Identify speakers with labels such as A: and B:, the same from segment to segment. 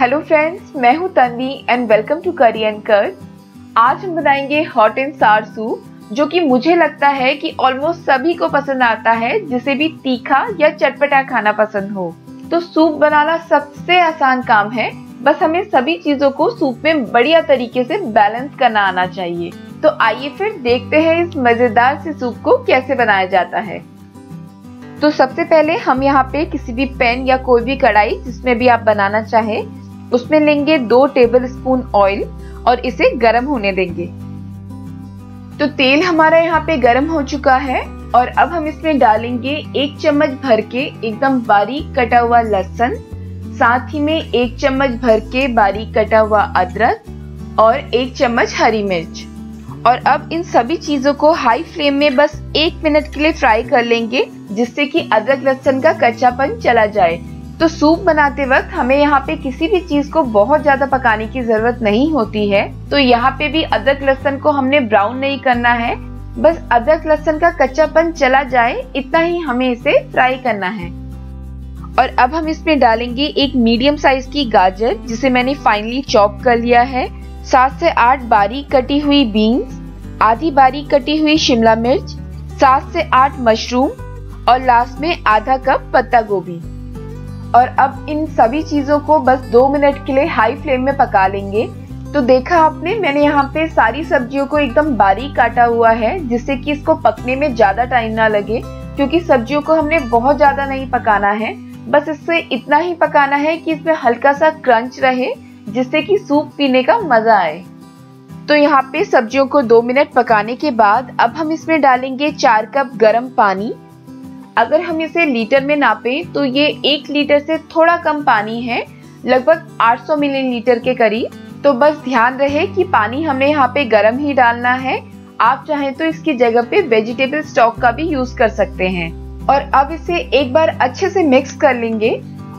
A: Hello friends मैं हूँ Tanvi and welcome to curry and कर आज हम बनाएँगे हॉट एंड सार सूप जो कि मुझे लगता है कि ऑलमोस्ट सभी को पसंद आता है, जिसे भी तीखा या चटपटा खाना पसंद हो। तो सूप बनाना सबसे आसान काम है। बस हमें सभी चीज़ों को सूप में बढ़िया तरीके से बैलेंस करना आना चाहिए। तो आइए फिर देखते हैं इस मज़ेदार से सूप को कैसे बनाया जाता है। तो सबसे पहले हम यहाँ पे किसी भी पैन या कोई भी कढ़ाई जिसमें भी आप बनाना चाहें उसमें लेंगे दो टेबल स्पून ऑयल और इसे गर्म होने देंगे। तो तेल हमारा यहाँ पे गर्म हो चुका है और अब हम इसमें डालेंगे एक चम्मच भर के एकदम बारीक कटा हुआ लहसुन, साथ ही में एक चम्मच भर के बारीक कटा हुआ अदरक और एक चम्मच हरी मिर्च। और अब इन सभी चीज़ों को हाई फ्लेम में बस एक मिनट के लिए फ्राई कर लेंगे, जिससे कि अदरक लहसुन का कच्चापन चला जाए। तो सूप बनाते वक्त हमें यहाँ पे किसी भी चीज़ को बहुत ज़्यादा पकाने की ज़रूरत नहीं होती है। तो यहाँ पे भी अदरक लहसन को हमने ब्राउन नहीं करना है। बस अदरक लहसन का कच्चापन चला जाए, इतना ही हमें इसे फ्राई करना है। और अब हम इसमें डालेंगे एक मीडियम साइज़ की गाजर, जिसे मैंने फाइनली चॉप कर लिया है। सात से आठ बारीक कटी हुई बीन्स आधी बारीक कटी हुई शिमला मिर्च, सात से आठ मशरूम, और लास्ट में आधा कप पत्ता गोभी। और अब इन सभी चीज़ों को बस दो मिनट के लिए हाई फ्लेम में पका लेंगे। तो देखा आपने, मैंने यहाँ पे सारी सब्जियों को एकदम बारीक काटा हुआ है, जिससे कि इसको पकने में ज़्यादा टाइम ना लगे, क्योंकि सब्जियों को हमने बहुत ज़्यादा नहीं पकाना है। बस इससे इतना ही पकाना है कि इसमें हल्का सा क्रंच रहे, जिससे कि सूप पीने का मज़ा आए। तो यहाँ पे सब्जियों को दो मिनट पकाने के बाद अब हम इसमें डालेंगे चार कप गर्म पानी। अगर हम इसे लीटर में नापे तो ये एक लीटर से थोड़ा कम पानी है, लगभग 800 मिलीलीटर के करीब। तो बस ध्यान रहे कि पानी हमें यहाँ पे गर्म ही डालना है। आप चाहें तो इसकी जगह पे वेजिटेबल स्टॉक का भी यूज़ कर सकते हैं। और अब इसे एक बार अच्छे से मिक्स कर लेंगे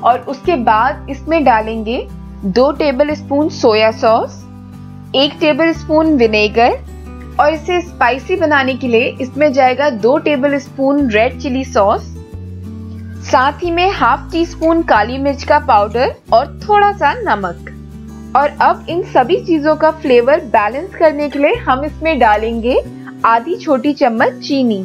A: और उसके बाद इसमें डालेंगे दो टेबल स्पून सोया सॉस एक टेबल स्पून विनेगर और इसे स्पाइसी बनाने के लिए इसमें जाएगा दो tablespoon red chilli sauce साथ ही में हाफ़ टी स्पून काली मिर्च का पाउडर और थोड़ा सा नमक। और अब इन सभी चीज़ों का फ्लेवर बैलेंस करने के लिए हम इसमें डालेंगे आधी छोटी चम्मच चीनी।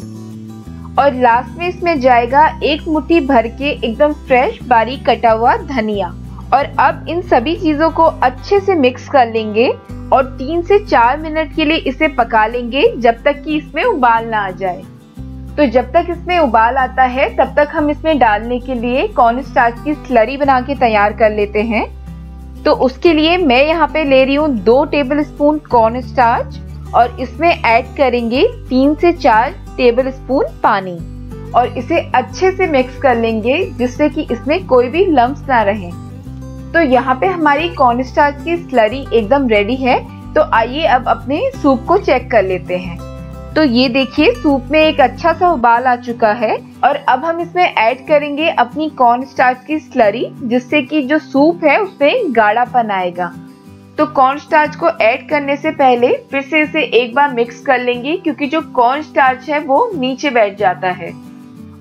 A: और लास्ट में इसमें जाएगा एक मुट्ठी भर के एकदम फ्रेश बारीक कटा हुआ धनिया। और अब इन सभी चीज़ों को अच्छे से मिक्स कर लेंगे और तीन से चार मिनट के लिए इसे पका लेंगे जब तक कि इसमें उबाल ना आ जाए। तो जब तक इसमें उबाल आता है, तब तक हम इसमें डालने के लिए कॉर्न स्टार्च की स्लरी बना के तैयार कर लेते हैं। तो उसके लिए मैं यहाँ पे ले रही हूँ दो टेबल स्पून कॉर्न स्टार्च और इसमें ऐड करेंगे तीन से चार टेबल स्पून पानी। और इसे अच्छे से मिक्स कर लेंगे जिससे कि इसमें कोई भी लम्ब ना रहे। तो यहाँ पे हमारी कॉर्न स्टार्च की स्लरी एकदम रेडी है। तो आइए अब अपने सूप को चेक कर लेते हैं। तो ये देखिए सूप में एक अच्छा सा उबाल आ चुका है और अब हम इसमें ऐड करेंगे अपनी कॉर्न स्टार्च की स्लरी जिससे कि जो सूप है उसमें गाढ़ापन आएगा। तो कॉर्न स्टार्च को ऐड करने से पहले फिर से इसे एक बार मिक्स कर लेंगे, क्योंकि जो कॉर्न स्टार्च है वो नीचे बैठ जाता है।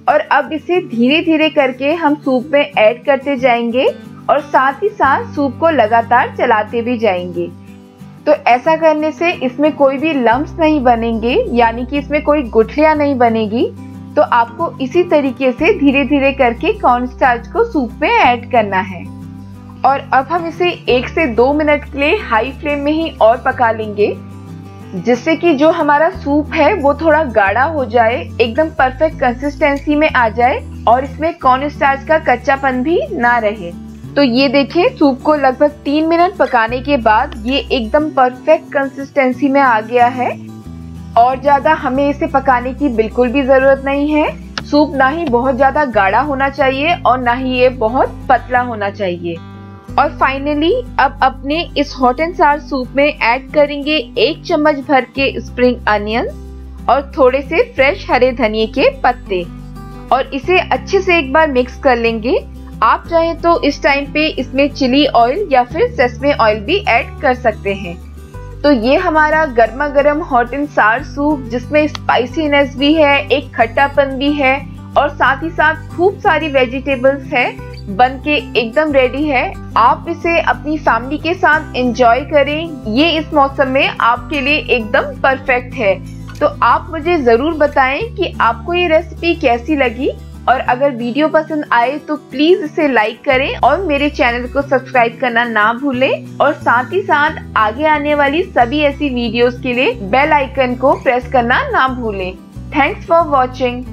A: और अब इसे धीरे धीरे करके हम सूप में ऐड करते जाएँगे। और साथ ही साथ सूप को लगातार चलाते भी जाएँगे। तो ऐसा करने से इसमें कोई भी लम्ब नहीं बनेंगे, यानी कि इसमें कोई गुठलियाँ नहीं बनेगी। तो आपको इसी तरीके से धीरे धीरे करके कॉर्न स्टार्च को सूप में ऐड करना है। और अब हम इसे एक से दो मिनट के लिए हाई फ्लेम में ही और पका लेंगे, जिससे कि जो हमारा सूप है वो थोड़ा गाढ़ा हो जाए, एकदम परफेक्ट कंसिस्टेंसी में आ जाए और इसमें कॉर्न स्टार्च का कच्चापन भी ना रहे। तो ये देखिए सूप को लगभग तीन मिनट पकाने के बाद ये एकदम परफेक्ट कंसिस्टेंसी में आ गया है। और ज़्यादा हमें इसे पकाने की बिल्कुल भी ज़रूरत नहीं है। सूप ना ही बहुत ज़्यादा गाढ़ा होना चाहिए और ना ही ये बहुत पतला होना चाहिए। और फाइनली अब अपने इस हॉट एंड सार सूप में ऐड करेंगे एक चम्मच भर के स्प्रिंग अनियन और थोड़े से फ्रेश हरे धनिए के पत्ते। और इसे अच्छे से एक बार मिक्स कर लेंगे। आप चाहें तो इस टाइम पे इसमें चिली ऑयल या फिर सेसमे ऑयल भी ऐड कर सकते हैं। तो ये हमारा गर्मा गर्म हॉट एंड सार सूप जिसमें स्पाइसीनेस भी है, एक खट्टापन भी है, और साथ ही साथ खूब सारी वेजिटेबल्स है, बन के एकदम रेडी है। आप इसे अपनी फैमिली के साथ एंजॉय करें। ये इस मौसम में आपके लिए एकदम परफेक्ट है। तो आप मुझे ज़रूर बताएँ कि आपको ये रेसिपी कैसी लगी। और अगर वीडियो पसंद आए तो प्लीज़ इसे लाइक करें और मेरे चैनल को सब्सक्राइब करना ना भूलें और साथ ही साथ आगे आने वाली सभी ऐसी वीडियोस के लिए बेल आइकन को प्रेस करना ना भूलें। Thanks for watching